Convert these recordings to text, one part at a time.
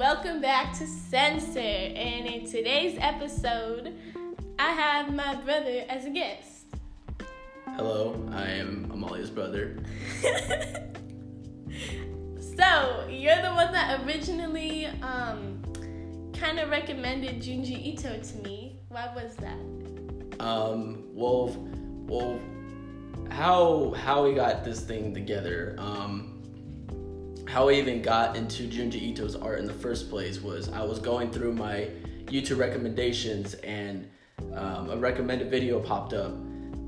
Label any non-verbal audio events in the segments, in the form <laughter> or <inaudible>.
welcome back to Sensor. And in today's episode, I have my brother as a guest. Hello, I am Amalia's brother. <laughs> so, you're the one that originally um, kind of recommended Junji Ito to me. Why was that? Um, well, well, how how we got this thing together? Um, how I even got into Junji Ito's art in the first place was I was going through my YouTube recommendations and um, a recommended video popped up,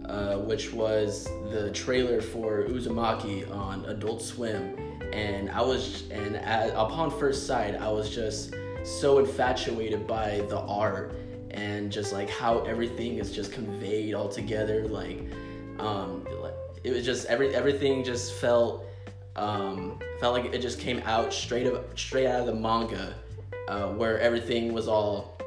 uh, which was the trailer for Uzumaki on Adult Swim, and I was and upon first sight I was just so infatuated by the art and just like how everything is just conveyed all together like um, it was just every everything just felt um, felt like it just came out straight of straight out of the manga, uh, where everything was all,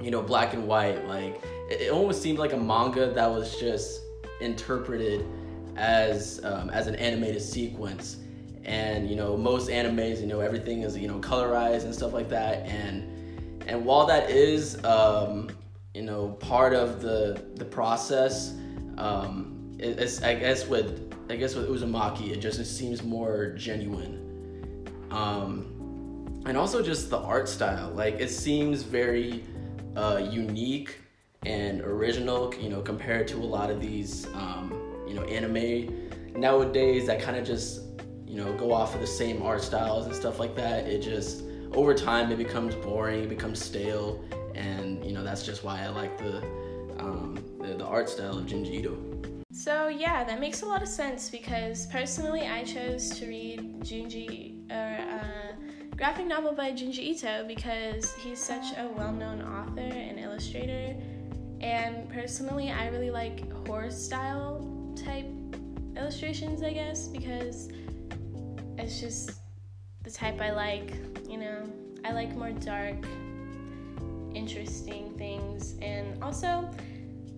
you know, black and white. Like it, it almost seemed like a manga that was just interpreted as um, as an animated sequence. And you know, most animes, you know, everything is you know colorized and stuff like that. And and while that is, um, you know, part of the the process, um, it, it's I guess with I guess with Uzumaki, it just it seems more genuine. Um, and also just the art style, like it seems very uh, unique and original, you know, compared to a lot of these, um, you know, anime nowadays that kind of just, you know, go off of the same art styles and stuff like that. It just over time it becomes boring, it becomes stale, and you know that's just why I like the um, the, the art style of Junji Ito. So yeah, that makes a lot of sense because personally, I chose to read Junji or uh, graphic novel by Junji Ito because he's such a well-known author and illustrator, and personally, I really like horror style type illustrations, I guess, because it's just the type I like. You know, I like more dark, interesting things, and also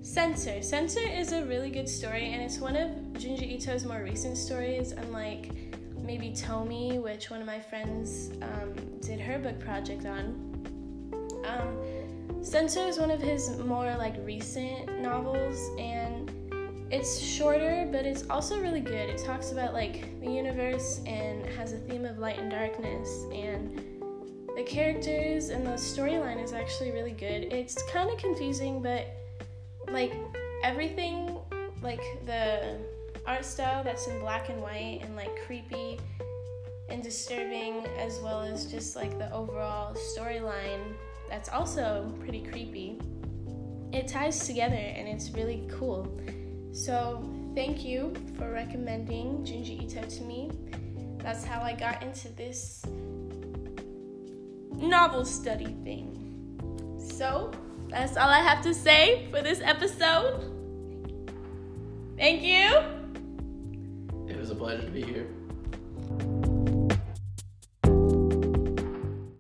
Sensor. Sensor is a really good story, and it's one of Junji Ito's more recent stories, unlike maybe Tomie, which one of my friends um, did her book project on. Um, Sensor is one of his more like recent novels, and it's shorter, but it's also really good. It talks about like the universe and has a theme of light and darkness, and the characters and the storyline is actually really good. It's kind of confusing, but like everything like the art style that's in black and white and like creepy and disturbing as well as just like the overall storyline that's also pretty creepy it ties together and it's really cool. So thank you for recommending junji ito to me. That's how i got into this novel study thing. So that's all I have to say for this episode. Thank you. It was a pleasure to be here.